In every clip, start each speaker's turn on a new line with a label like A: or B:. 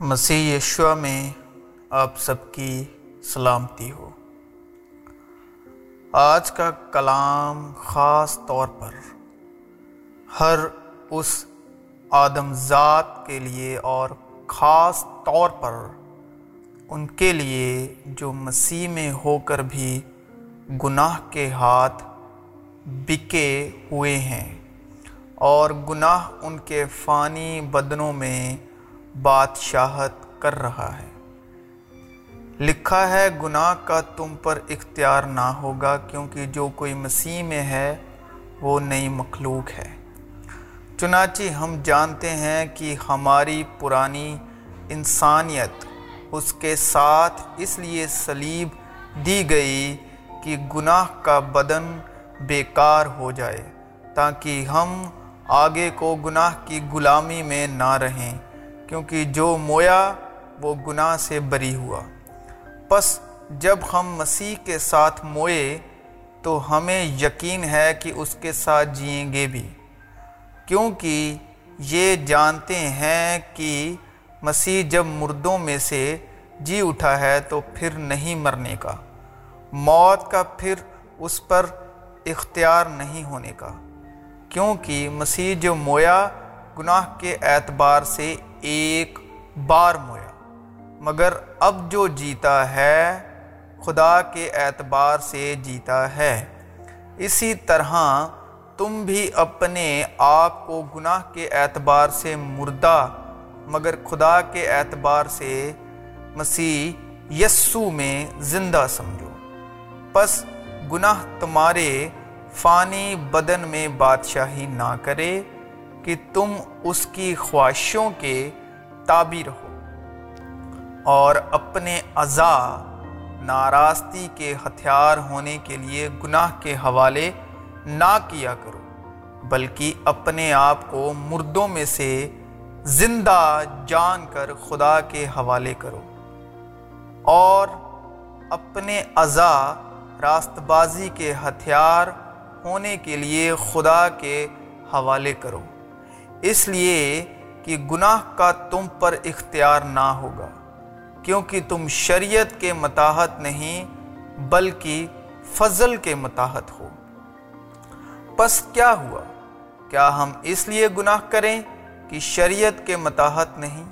A: مسیح یشوا میں آپ سب کی سلامتی ہو۔ آج کا کلام خاص طور پر ہر اس آدم ذات کے لیے اور خاص طور پر ان کے لیے جو مسیح میں ہو کر بھی گناہ کے ہاتھ بکے ہوئے ہیں اور گناہ ان کے فانی بدنوں میں بادشاہت کر رہا ہے۔ لکھا ہے، گناہ کا تم پر اختیار نہ ہوگا، کیونکہ جو کوئی مسیح میں ہے، وہ نئی مخلوق ہے۔ چنانچہ ہم جانتے ہیں کہ ہماری پرانی انسانیت، اس کے ساتھ اس لیے سلیب دی گئی کہ گناہ کا بدن بیکار ہو جائے، تاکہ ہم آگے کو گناہ کی غلامی میں نہ رہیں۔ کیونکہ جو مویا وہ گناہ سے بری ہوا۔ پس جب ہم مسیح کے ساتھ موئے تو ہمیں یقین ہے کہ اس کے ساتھ جئیں گے بھی۔ کیونکہ یہ جانتے ہیں کہ مسیح جب مردوں میں سے جی اٹھا ہے تو پھر نہیں مرنے کا۔ موت کا پھر اس پر اختیار نہیں ہونے کا۔ کیونکہ مسیح جو مویا گناہ کے اعتبار سے ایک بار مویا۔ مگر اب جو جیتا ہے، خدا کے اعتبار سے جیتا ہے۔ اسی طرح تم بھی اپنے آپ کو گناہ کے اعتبار سے مردہ، مگر خدا کے اعتبار سے مسیح یسو میں زندہ سمجھو۔ پس گناہ تمہارے فانی بدن میں بادشاہی نہ کرے۔ کہ تم اس کی خواہشوں کے تابی رہو اور اپنے اعضا ناراستی کے ہتھیار ہونے کے لیے گناہ کے حوالے نہ کیا کرو، بلکہ اپنے آپ کو مردوں میں سے زندہ جان کر خدا کے حوالے کرو اور اپنے اعضا راست بازی کے ہتھیار ہونے کے لیے خدا کے حوالے کرو۔ اس لیے کہ گناہ کا تم پر اختیار نہ ہوگا، کیونکہ تم شریعت کے متاحت نہیں، بلکہ فضل کے متاحت ہو۔ پس کیا ہوا؟ کیا ہم اس لیے گناہ کریں کہ شریعت کے متاحت نہیں،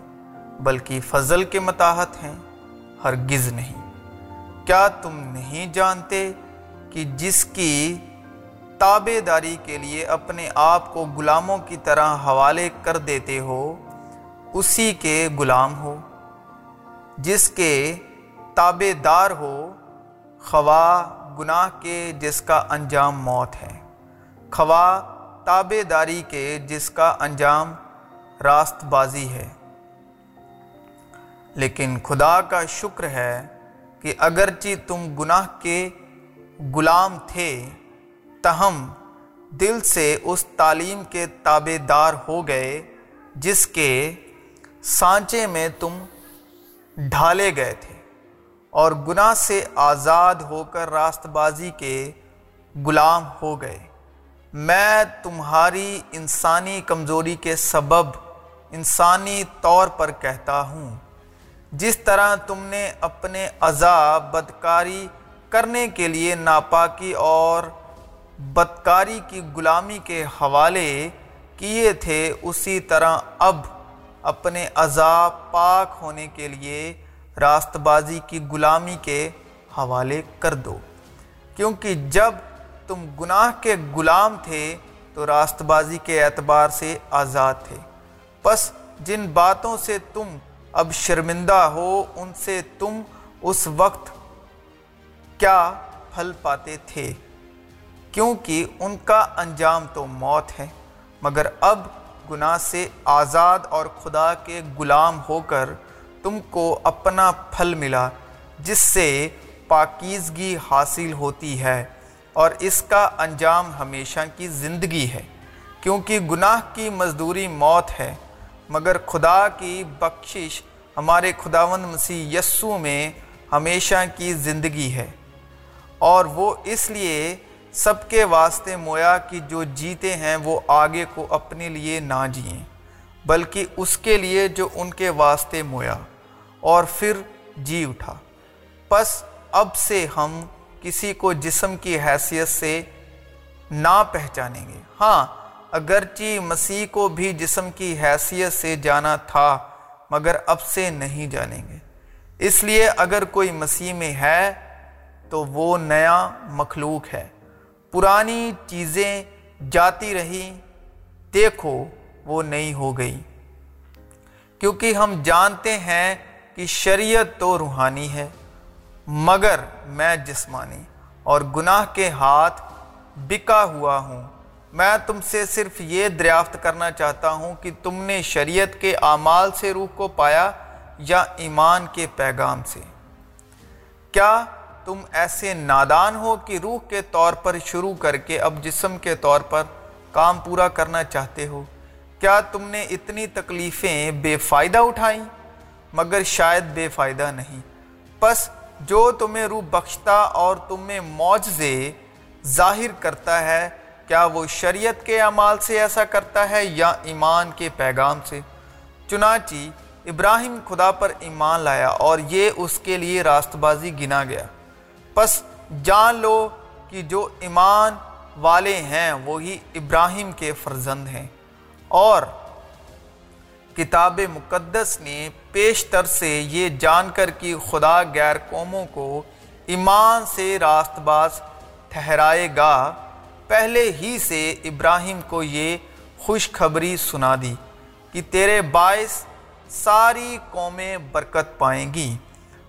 A: بلکہ فضل کے متاحت ہیں؟ ہرگز نہیں۔ کیا تم نہیں جانتے کہ جس کی تابے داری کے لیے اپنے آپ کو غلاموں کی طرح حوالے کر دیتے ہو، اسی کے غلام ہو۔ جس کے تابے دار ہو خواہ گناہ کے جس کا انجام موت ہے۔ خواہ تابے داری کے جس کا انجام راست بازی ہے۔ لیکن خدا کا شکر ہے کہ اگرچہ تم گناہ کے غلام تھے تہم دل سے اس تعلیم کے تابے دار ہو گئے، جس کے سانچے میں تم ڈھالے گئے تھے اور گناہ سے آزاد ہو کر راست بازی کے غلام ہو گئے۔ میں تمہاری انسانی کمزوری کے سبب انسانی طور پر کہتا ہوں، جس طرح تم نے اپنے عذاب بدکاری کرنے کے لیے ناپاکی اور بدکاری کی غلامی کے حوالے کیے تھے، اسی طرح اب اپنے عذاب پاک ہونے کے لیے راست بازی کی غلامی کے حوالے کر دو۔ کیونکہ جب تم گناہ کے غلام تھے، تو راست بازی کے اعتبار سے آزاد تھے۔ پس جن باتوں سے تم اب شرمندہ ہو، ان سے تم اس وقت کیا پھل پاتے تھے؟ کیونکہ ان کا انجام تو موت ہے، مگر اب گناہ سے آزاد اور خدا کے غلام ہو کر تم کو اپنا پھل ملا، جس سے پاکیزگی حاصل ہوتی ہے۔ اور اس کا انجام ہمیشہ کی زندگی ہے، کیونکہ گناہ کی مزدوری موت ہے۔ مگر خدا کی بخشش ہمارے خداوند مسیح یسو میں ہمیشہ کی زندگی ہے۔ اور وہ اس لیے سب کے واسطے مویا کہ جو جیتے ہیں وہ آگے کو اپنے لیے نہ جئیں، بلکہ اس کے لیے جو ان کے واسطے مویا، اور پھر جی اٹھا۔ پس اب سے ہم کسی کو جسم کی حیثیت سے نہ پہچانیں گے۔ ہاں اگرچہ مسیح کو بھی جسم کی حیثیت سے جانا تھا، مگر اب سے نہیں جانیں گے۔ اس لیے اگر کوئی مسیح میں ہے تو وہ نیا مخلوق ہے۔ پرانی چیزیں جاتی رہی دیکھو وہ نہیں ہو گئی۔ کیونکہ ہم جانتے ہیں کہ شریعت تو روحانی ہے، مگر میں جسمانی اور گناہ کے ہاتھ بکا ہوا ہوں۔ میں تم سے صرف یہ دریافت کرنا چاہتا ہوں کہ تم نے شریعت کے اعمال سے روح کو پایا یا ایمان کے پیغام سے۔ کیا تم ایسے نادان ہو کہ روح کے طور پر شروع کر کے اب جسم کے طور پر کام پورا کرنا چاہتے ہو۔ کیا تم نے اتنی تکلیفیں بے فائدہ اٹھائیں؟ مگر شاید بے فائدہ نہیں۔ پس جو تمہیں روح بخشتا اور تمہیں معجزے ظاہر کرتا ہے، کیا وہ شریعت کے اعمال سے ایسا کرتا ہے یا ایمان کے پیغام سے؟ چنانچہ، ابراہیم خدا پر ایمان لایا اور یہ اس کے لیے راست بازی گنا گیا۔ پس جان لو کہ جو ایمان والے ہیں، وہی ابراہیم کے فرزند ہیں۔ اور کتاب مقدس نے پیشتر سے یہ جان کر کہ خدا غیر قوموں کو ایمان سے راست باز ٹھہرائے گا، پہلے ہی سے ابراہیم کو یہ خوشخبری سنا دی کہ تیرے باعث ساری قومیں برکت پائیں گی۔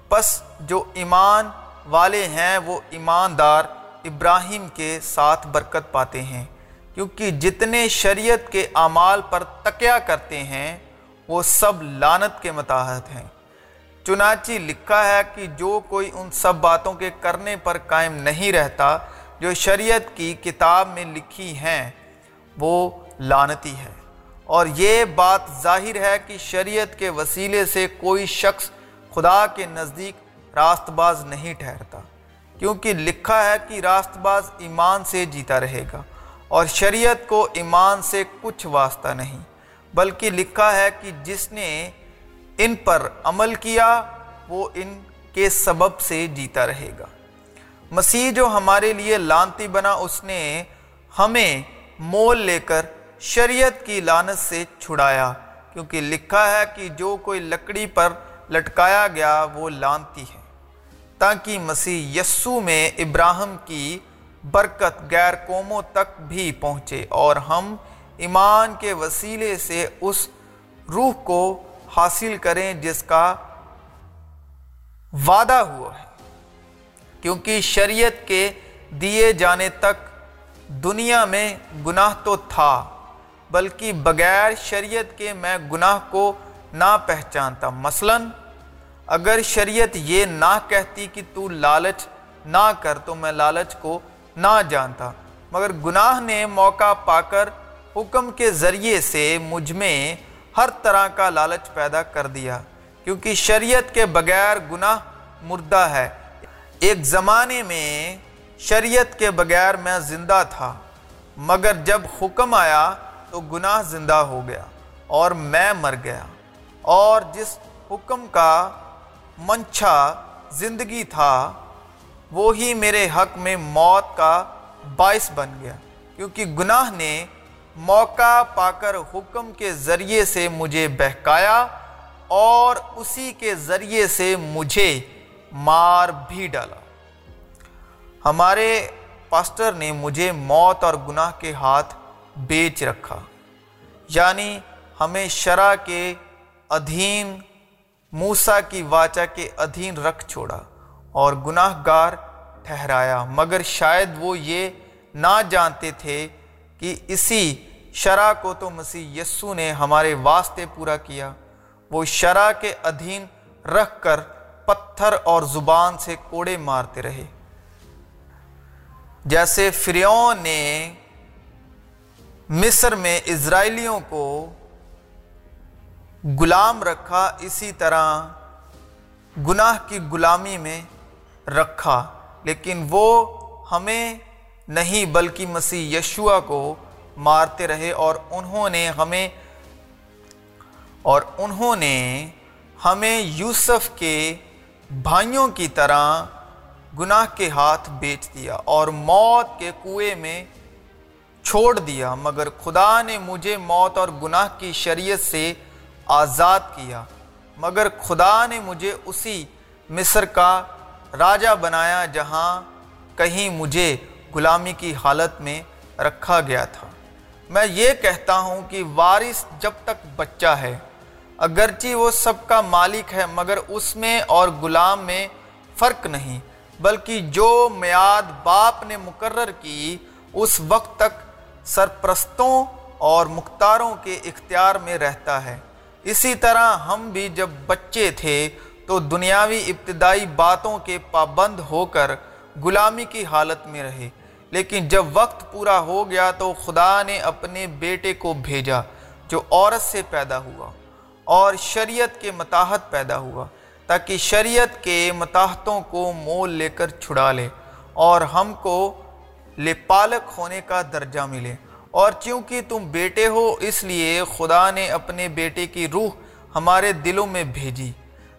A: پس جو ایمان والے ہیں وہ ایماندار ابراہیم کے ساتھ برکت پاتے ہیں، کیونکہ جتنے شریعت کے اعمال پر تکیا کرتے ہیں، وہ سب لانت کے متحد ہیں۔ چنانچہ لکھا ہے کہ جو کوئی ان سب باتوں کے کرنے پر قائم نہیں رہتا، جو شریعت کی کتاب میں لکھی ہیں، وہ لانتی ہے۔ اور یہ بات ظاہر ہے کہ شریعت کے وسیلے سے کوئی شخص خدا کے نزدیک راست باز نہیں ٹھہرتا، کیونکہ لکھا ہے کہ راست باز ایمان سے جیتا رہے گا اور شریعت کو ایمان سے کچھ واسطہ نہیں، بلکہ لکھا ہے کہ جس نے ان پر عمل کیا، وہ ان کے سبب سے جیتا رہے گا۔ مسیح جو ہمارے لیے لانتی بنا، اس نے ہمیں مول لے کر شریعت کی لانت سے چھڑایا، کیونکہ لکھا ہے کہ جو کوئی لکڑی پر لٹکایا گیا وہ لانتی ہے تاکہ مسیح یسو میں ابراہم کی برکت غیر قوموں تک بھی پہنچے اور ہم ایمان کے وسیلے سے اس روح کو حاصل کریں جس کا وعدہ ہوا ہے۔ کیونکہ شریعت کے دیے جانے تک دنیا میں گناہ تو تھا، بلکہ بغیر شریعت کے میں گناہ کو نہ پہچانتا۔ مثلا، اگر شریعت یہ نہ کہتی کہ تو لالچ نہ کر، تو میں لالچ کو نہ جانتا۔ مگر گناہ نے موقع پا کر حکم کے ذریعے سے مجھ میں ہر طرح کا لالچ پیدا کر دیا۔ کیونکہ شریعت کے بغیر گناہ مردہ ہے۔ ایک زمانے میں شریعت کے بغیر میں زندہ تھا، مگر جب حکم آیا تو گناہ زندہ ہو گیا اور میں مر گیا۔ اور جس حکم کا منچا زندگی تھا، وہی میرے حق میں موت کا باعث بن گیا۔ کیونکہ گناہ نے موقع پا کر حکم کے ذریعے سے مجھے بہکایا اور اسی کے ذریعے سے مجھے مار بھی ڈالا۔ ہمارے پاسٹر نے مجھے موت اور گناہ کے ہاتھ بیچ رکھا یعنی ہمیں شرع کے ادھین موسا کی واچا کے ادھین رکھ چھوڑا اور گناہ گار ٹھہرایا، مگر شاید وہ یہ نہ جانتے تھے کہ اسی شرع کو تو مسیح یسو نے ہمارے واسطے پورا کیا۔ وہ شرع کے ادھین رکھ کر پتھر اور زبان سے کوڑے مارتے رہے۔ جیسے فریون نے مصر میں اسرائیلیوں کو غلام رکھا، اسی طرح گناہ کی غلامی میں رکھا۔ لیکن وہ ہمیں نہیں، بلکہ مسیح یشوا کو مارتے رہے اور انہوں نے ہمیں، اور انہوں نے ہمیں یوسف کے بھائیوں کی طرح گناہ کے ہاتھ بیچ دیا اور موت کے کنویں میں چھوڑ دیا۔ مگر خدا نے مجھے موت اور گناہ کی شریعت سے آزاد کیا، مگر خدا نے مجھے اسی مصر کا راجہ بنایا جہاں کہیں مجھے غلامی کی حالت میں رکھا گیا تھا۔ میں یہ کہتا ہوں کہ وارث جب تک بچہ ہے، اگرچہ وہ سب کا مالک ہے، مگر اس میں اور غلام میں فرق نہیں، بلکہ جو میاد باپ نے مقرر کی، اس وقت تک سرپرستوں اور مختاروں کے اختیار میں رہتا ہے۔ اسی طرح ہم بھی جب بچے تھے تو دنیاوی ابتدائی باتوں کے پابند ہو کر غلامی کی حالت میں رہے۔ لیکن جب وقت پورا ہو گیا تو خدا نے اپنے بیٹے کو بھیجا، جو عورت سے پیدا ہوا، اور شریعت کے متاحت پیدا ہوا، تاکہ شریعت کے متاحتوں کو مول لے کر چھڑا لے، اور ہم کو لے پالک ہونے کا درجہ ملے۔ اور چونکہ تم بیٹے ہو، اس لیے خدا نے اپنے بیٹے کی روح ہمارے دلوں میں بھیجی،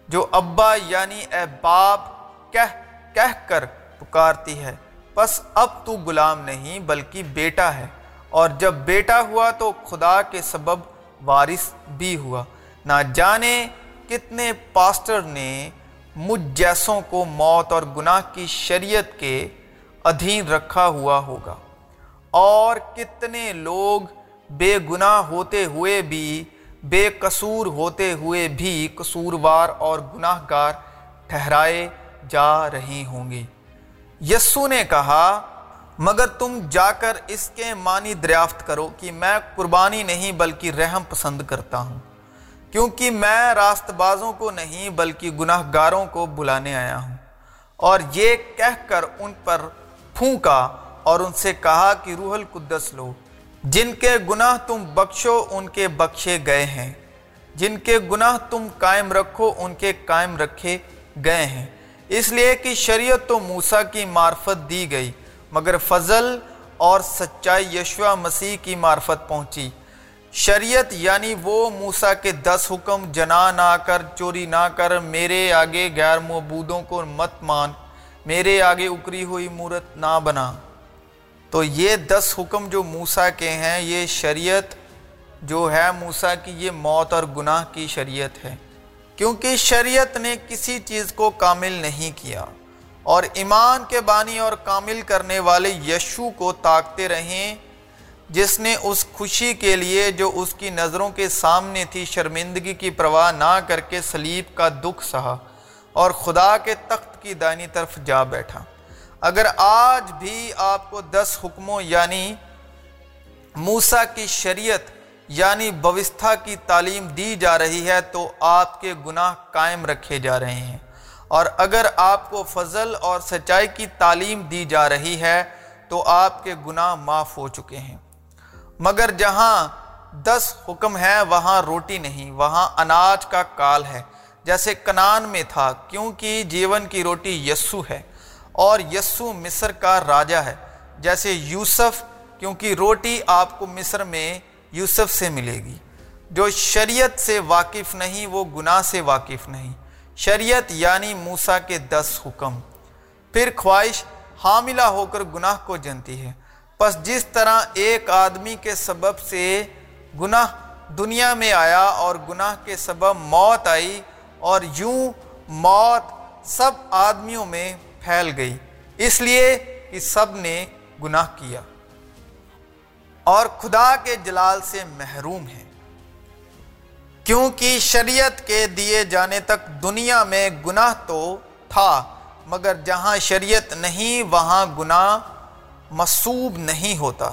A: جو ابا یعنی اے باپ کہہ کہہ کر پکارتی ہے۔ بس اب تو غلام نہیں، بلکہ بیٹا ہے۔ اور جب بیٹا ہوا تو خدا کے سبب وارث بھی ہوا۔ نہ جانے کتنے پاسٹر نے مجھ جیسوں کو موت اور گناہ کی شریعت کے ادھین رکھا ہوا ہوگا۔ اور کتنے لوگ بے گناہ ہوتے ہوئے بھی، بے قصور ہوتے ہوئے بھی قصوروار اور گناہ گار ٹھہرائے جا رہی ہوں گی یسو نے کہا، مگر تم جا کر اس کے معنی دریافت کرو کہ میں قربانی نہیں بلکہ رحم پسند کرتا ہوں، کیونکہ میں راست بازوں کو نہیں بلکہ گناہ گاروں کو بلانے آیا ہوں۔ اور یہ کہہ کر ان پر پھونکا اور ان سے کہا کہ روح القدس لو، جن کے گناہ تم بخشو ان کے بخشے گئے ہیں۔ جن کے گناہ تم قائم رکھو ان کے قائم رکھے گئے ہیں۔ اس لیے کہ شریعت تو موسیٰ کی معرفت دی گئی، مگر فضل اور سچائی یشوع مسیح کی معرفت پہنچی۔ شریعت یعنی وہ موسیٰ کے دس حکم، جنا نہ کر، چوری نہ کر، میرے آگے غیر معبودوں کو مت مان، میرے آگے اکری ہوئی مورت نہ بنا۔ تو یہ دس حکم جو موسیٰ کے ہیں، یہ شریعت جو ہے موسیٰ کی، یہ موت اور گناہ کی شریعت ہے۔ کیونکہ شریعت نے کسی چیز کو کامل نہیں کیا اور ایمان کے بانی اور کامل کرنے والے یشو کو طاقتے رہیں جس نے اس خوشی کے لیے جو اس کی نظروں کے سامنے تھی، شرمندگی کی پرواہ نہ کر کے سلیب کا دکھ سہا اور خدا کے تخت کی دائنی طرف جا بیٹھا۔ اگر آج بھی آپ کو دس حکموں یعنی موسیٰ کی شریعت یعنی بوستھا کی تعلیم دی جا رہی ہے تو آپ کے گناہ قائم رکھے جا رہے ہیں۔ اور اگر آپ کو فضل اور سچائی کی تعلیم دی جا رہی ہے تو آپ کے گناہ معاف ہو چکے ہیں۔ مگر جہاں دس حکم ہے وہاں روٹی نہیں، وہاں اناج کا کال ہے۔ جیسے کنان میں تھا، کیونکہ جیون کی روٹی یسو ہے۔ اور یسو مصر کا راجہ ہے۔ جیسے یوسف، کیونکہ روٹی آپ کو مصر میں یوسف سے ملے گی۔ جو شریعت سے واقف نہیں، وہ گناہ سے واقف نہیں۔ شریعت یعنی موسا کے دس حکم۔ پھر خواہش، حاملہ ہو کر گناہ کو جنتی ہے۔ پس جس طرح ایک آدمی کے سبب سے گناہ دنیا میں آیا اور گناہ کے سبب موت آئی، اور یوں موت سب آدمیوں میں پھیل گئی۔ اس لیے کہ سب نے گناہ کیا۔ اور خدا کے جلال سے محروم ہیں۔ کیونکہ شریعت کے دیے جانے تک دنیا میں گناہ تو تھا، مگر جہاں شریعت نہیں، وہاں گناہ مصوب نہیں ہوتا۔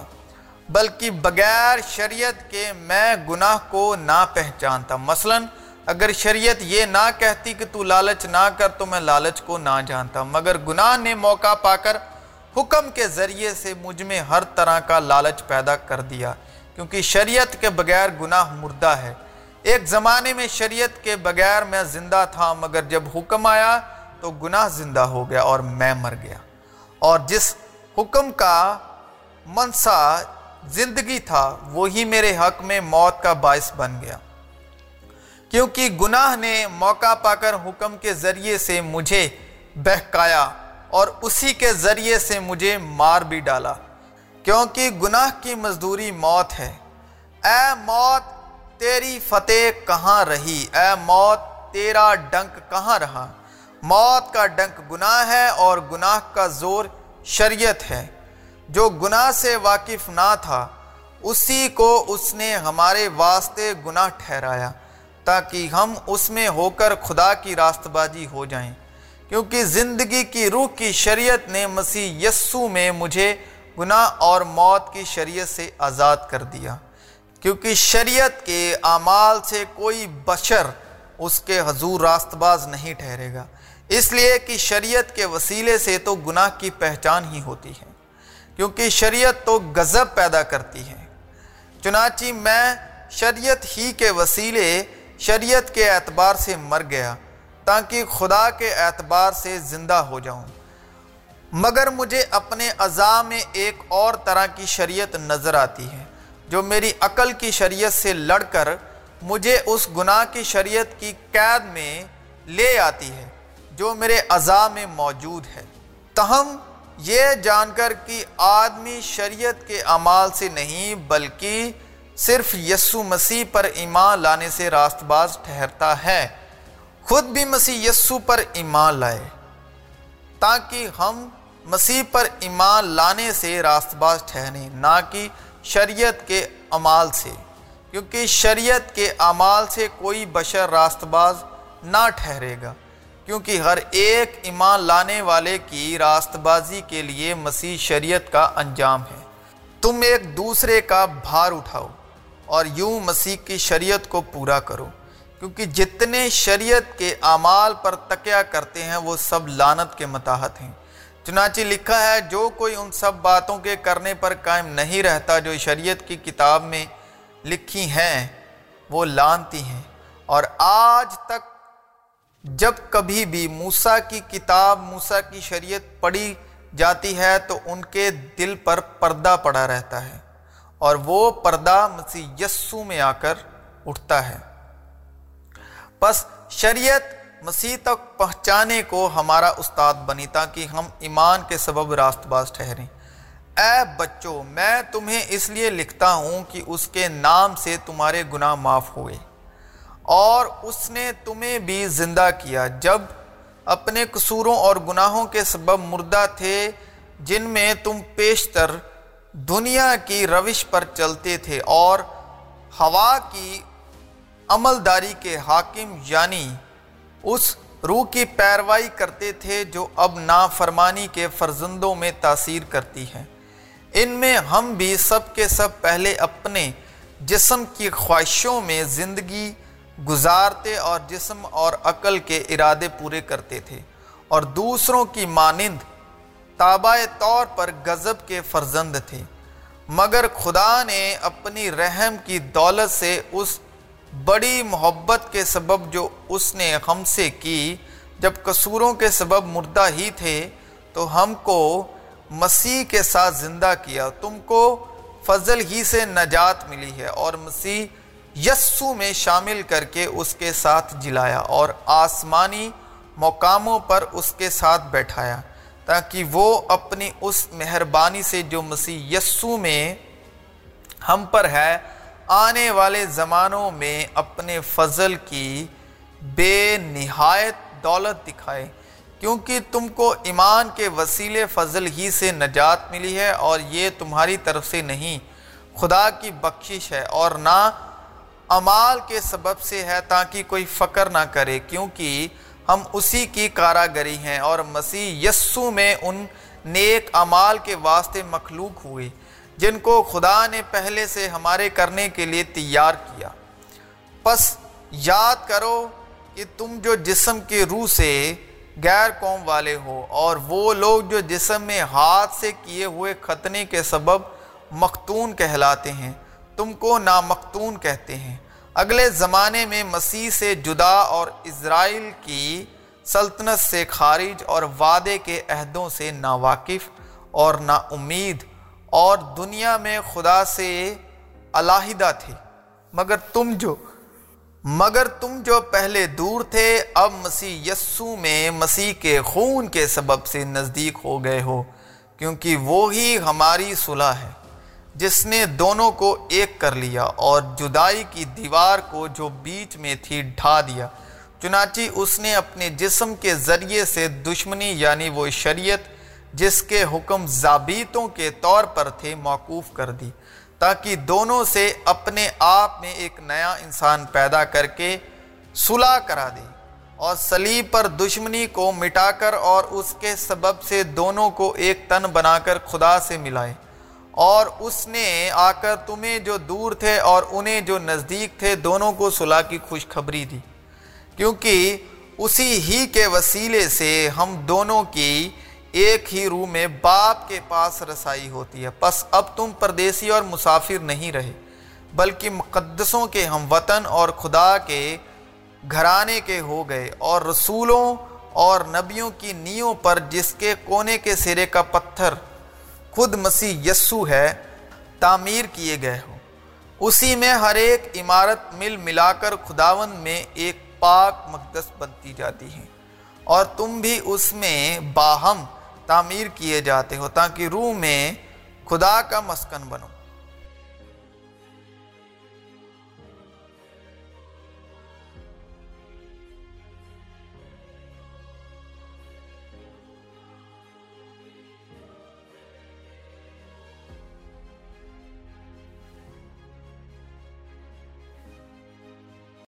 A: بلکہ بغیر شریعت کے میں گناہ کو نہ پہچانتا مثلا اگر شریعت یہ نہ کہتی کہ تو لالچ نہ کر تو میں لالچ کو نہ جانتا۔ مگر گناہ نے موقع پا کر حکم کے ذریعے سے مجھ میں ہر طرح کا لالچ پیدا کر دیا۔ کیونکہ شریعت کے بغیر گناہ مردہ ہے۔ ایک زمانے میں شریعت کے بغیر میں زندہ تھا، مگر جب حکم آیا تو گناہ زندہ ہو گیا اور میں مر گیا۔ اور جس حکم کا منصا زندگی تھا، وہی میرے حق میں موت کا باعث بن گیا۔ کیونکہ گناہ نے موقع پا کر حکم کے ذریعے سے مجھے بہکایا اور اسی کے ذریعے سے مجھے مار بھی ڈالا۔ کیونکہ گناہ کی مزدوری موت ہے۔ اے موت، تیری فتح کہاں رہی؟ اے موت، تیرا ڈنک کہاں رہا؟ موت کا ڈنک گناہ ہے اور گناہ کا زور شریعت ہے۔ جو گناہ سے واقف نہ تھا، اسی کو اس نے ہمارے واسطے گناہ ٹھہرایا۔ تاکہ ہم اس میں ہو کر خدا کی راست بازی ہو جائیں۔ کیونکہ زندگی کی روح کی شریعت نے مسیح یسو میں مجھے گناہ اور موت کی شریعت سے آزاد کر دیا۔ کیونکہ شریعت کے اعمال سے کوئی بشر اس کے حضور راست باز نہیں ٹھہرے گا۔ اس لیے کہ شریعت کے وسیلے سے تو گناہ کی پہچان ہی ہوتی ہے۔ کیونکہ شریعت تو غضب پیدا کرتی ہے۔ چنانچہ میں شریعت ہی کے وسیلے شریعت کے اعتبار سے مر گیا تاکہ خدا کے اعتبار سے زندہ ہو جاؤں۔ مگر مجھے اپنے اعضاء میں ایک اور طرح کی شریعت نظر آتی ہے، جو میری عقل کی شریعت سے لڑ کر مجھے اس گناہ کی شریعت کی قید میں لے آتی ہے، جو میرے اعضاء میں موجود ہے۔ تہم یہ جان کر کہ آدمی شریعت کے اعمال سے نہیں بلکہ صرف یسو مسیح پر ایمان لانے سے راست باز ٹھہرتا ہے۔ خود بھی مسیح یسو پر ایمان لائے۔ تاکہ ہم مسیح پر ایمان لانے سے راست باز ٹھہریں، نہ کہ شریعت کے عمال سے۔ کیونکہ شریعت کے اعمال سے کوئی بشر راست باز نہ ٹھہرے گا۔ کیونکہ ہر ایک ایمان لانے والے کی راست بازی کے لیے مسیح شریعت کا انجام ہے۔ تم ایک دوسرے کا بھار اٹھاؤ۔ اور یوں مسیح کی شریعت کو پورا کرو۔ کیونکہ جتنے شریعت کے اعمال پر تکیہ کرتے ہیں، وہ سب لانت کے متاحت ہیں۔ چنانچہ لکھا ہے، جو کوئی ان سب باتوں کے کرنے پر قائم نہیں رہتا جو شریعت کی کتاب میں لکھی ہیں، وہ لانتی ہیں۔ اور آج تک جب کبھی بھی موسیٰ کی کتاب، موسیٰ کی شریعت پڑھی جاتی ہے، تو ان کے دل پر پردہ پڑا رہتا ہے۔ اور وہ پردہ مسیح یسو میں آ کر اٹھتا ہے۔ پس شریعت مسیح تک پہنچانے کو ہمارا استاد بنی تاکہ ہم ایمان کے سبب راست باز ٹھہریں۔ اے بچوں، میں تمہیں اس لیے لکھتا ہوں کہ اس کے نام سے تمہارے گناہ معاف ہوئے۔ اور اس نے تمہیں بھی زندہ کیا۔ جب اپنے قصوروں اور گناہوں کے سبب مردہ تھے، جن میں تم پیشتر دنیا کی روش پر چلتے تھے اور ہوا کی عملداری کے حاکم یعنی اس روح کی پیروائی کرتے تھے جو اب نافرمانی کے فرزندوں میں تاثیر کرتی ہے۔ ان میں ہم بھی سب کے سب پہلے اپنے جسم کی خواہشوں میں زندگی گزارتے اور جسم اور عقل کے ارادے پورے کرتے تھے اور دوسروں کی مانند تابع طور پر غضب کے فرزند تھے مگر خدا نے اپنی رحم کی دولت سے اس بڑی محبت کے سبب جو اس نے ہم سے کی، جب قصوروں کے سبب مردہ ہی تھے، تو ہم کو مسیح کے ساتھ زندہ کیا۔ تم کو فضل ہی سے نجات ملی ہے اور مسیح یسو میں شامل کر کے اس کے ساتھ جلایا اور آسمانی مقاموں پر اس کے ساتھ بیٹھایا۔ تاکہ وہ اپنی اس مہربانی سے جو مسیح یسو میں ہم پر ہے، آنے والے زمانوں میں اپنے فضل کی بے نہایت دولت دکھائے۔ کیونکہ تم کو ایمان کے وسیلے فضل ہی سے نجات ملی ہے اور یہ تمہاری طرف سے نہیں۔ خدا کی بخشش ہے اور نہ امال کے سبب سے ہے تاکہ کوئی فکر نہ کرے، کیونکہ ہم اسی کی کاراگری ہیں اور مسیح یسو میں ان نیک امال کے واسطے مخلوق ہوئے، جن کو خدا نے پہلے سے ہمارے کرنے کے لیے تیار کیا۔ پس یاد کرو کہ تم جو جسم کے روح سے غیر قوم والے ہو اور وہ لوگ جو جسم میں ہاتھ سے کیے ہوئے ختنے کے سبب مختون کہلاتے ہیں، تم کو نامختون کہتے ہیں۔ اگلے زمانے میں مسیح سے جدا اور اسرائیل کی سلطنت سے خارج اور وعدے کے عہدوں سے ناواقف اور نا امید اور دنیا میں خدا سے علاحدہ تھے۔ مگر تم جو، مگر تم جو پہلے دور تھے، اب مسیح یسو میں مسیح کے خون کے سبب سے نزدیک ہو گئے ہو، کیونکہ وہی ہماری صلح ہے۔ جس نے دونوں کو ایک کر لیا اور جدائی کی دیوار کو جو بیچ میں تھی ڈھا دیا۔ چنانچہ اس نے اپنے جسم کے ذریعے سے دشمنی یعنی وہ شریعت، جس کے حکم ضابطوں کے طور پر تھے، موقوف کر دی، تاکہ دونوں سے اپنے آپ میں ایک نیا انسان پیدا کر کے صلح کرا دے اور سلیب پر دشمنی کو مٹا کر اور اس کے سبب سے دونوں کو ایک تن بنا کر خدا سے ملائے۔ اور اس نے آ کر تمہیں جو دور تھے اور انہیں جو نزدیک تھے دونوں کو صلح کی خوشخبری دی۔ کیونکہ اسی ہی کے وسیلے سے ہم دونوں کی ایک ہی روح میں باپ کے پاس رسائی ہوتی ہے۔ پس اب تم پردیسی اور مسافر نہیں رہے، بلکہ مقدسوں کے ہم وطن اور خدا کے گھرانے کے ہو گئے اور رسولوں اور نبیوں کی نیوں پر جس کے کونے کے سرے کا پتھر خود مسیح یسو ہے، تعمیر کیے گئے ہو اسی میں ہر ایک عمارت مل ملا کر خداون میں ایک پاک مقدس بنتی جاتی ہے اور تم بھی اس میں باہم تعمیر کیے جاتے ہو تاکہ روح میں خدا کا مسکن بنو۔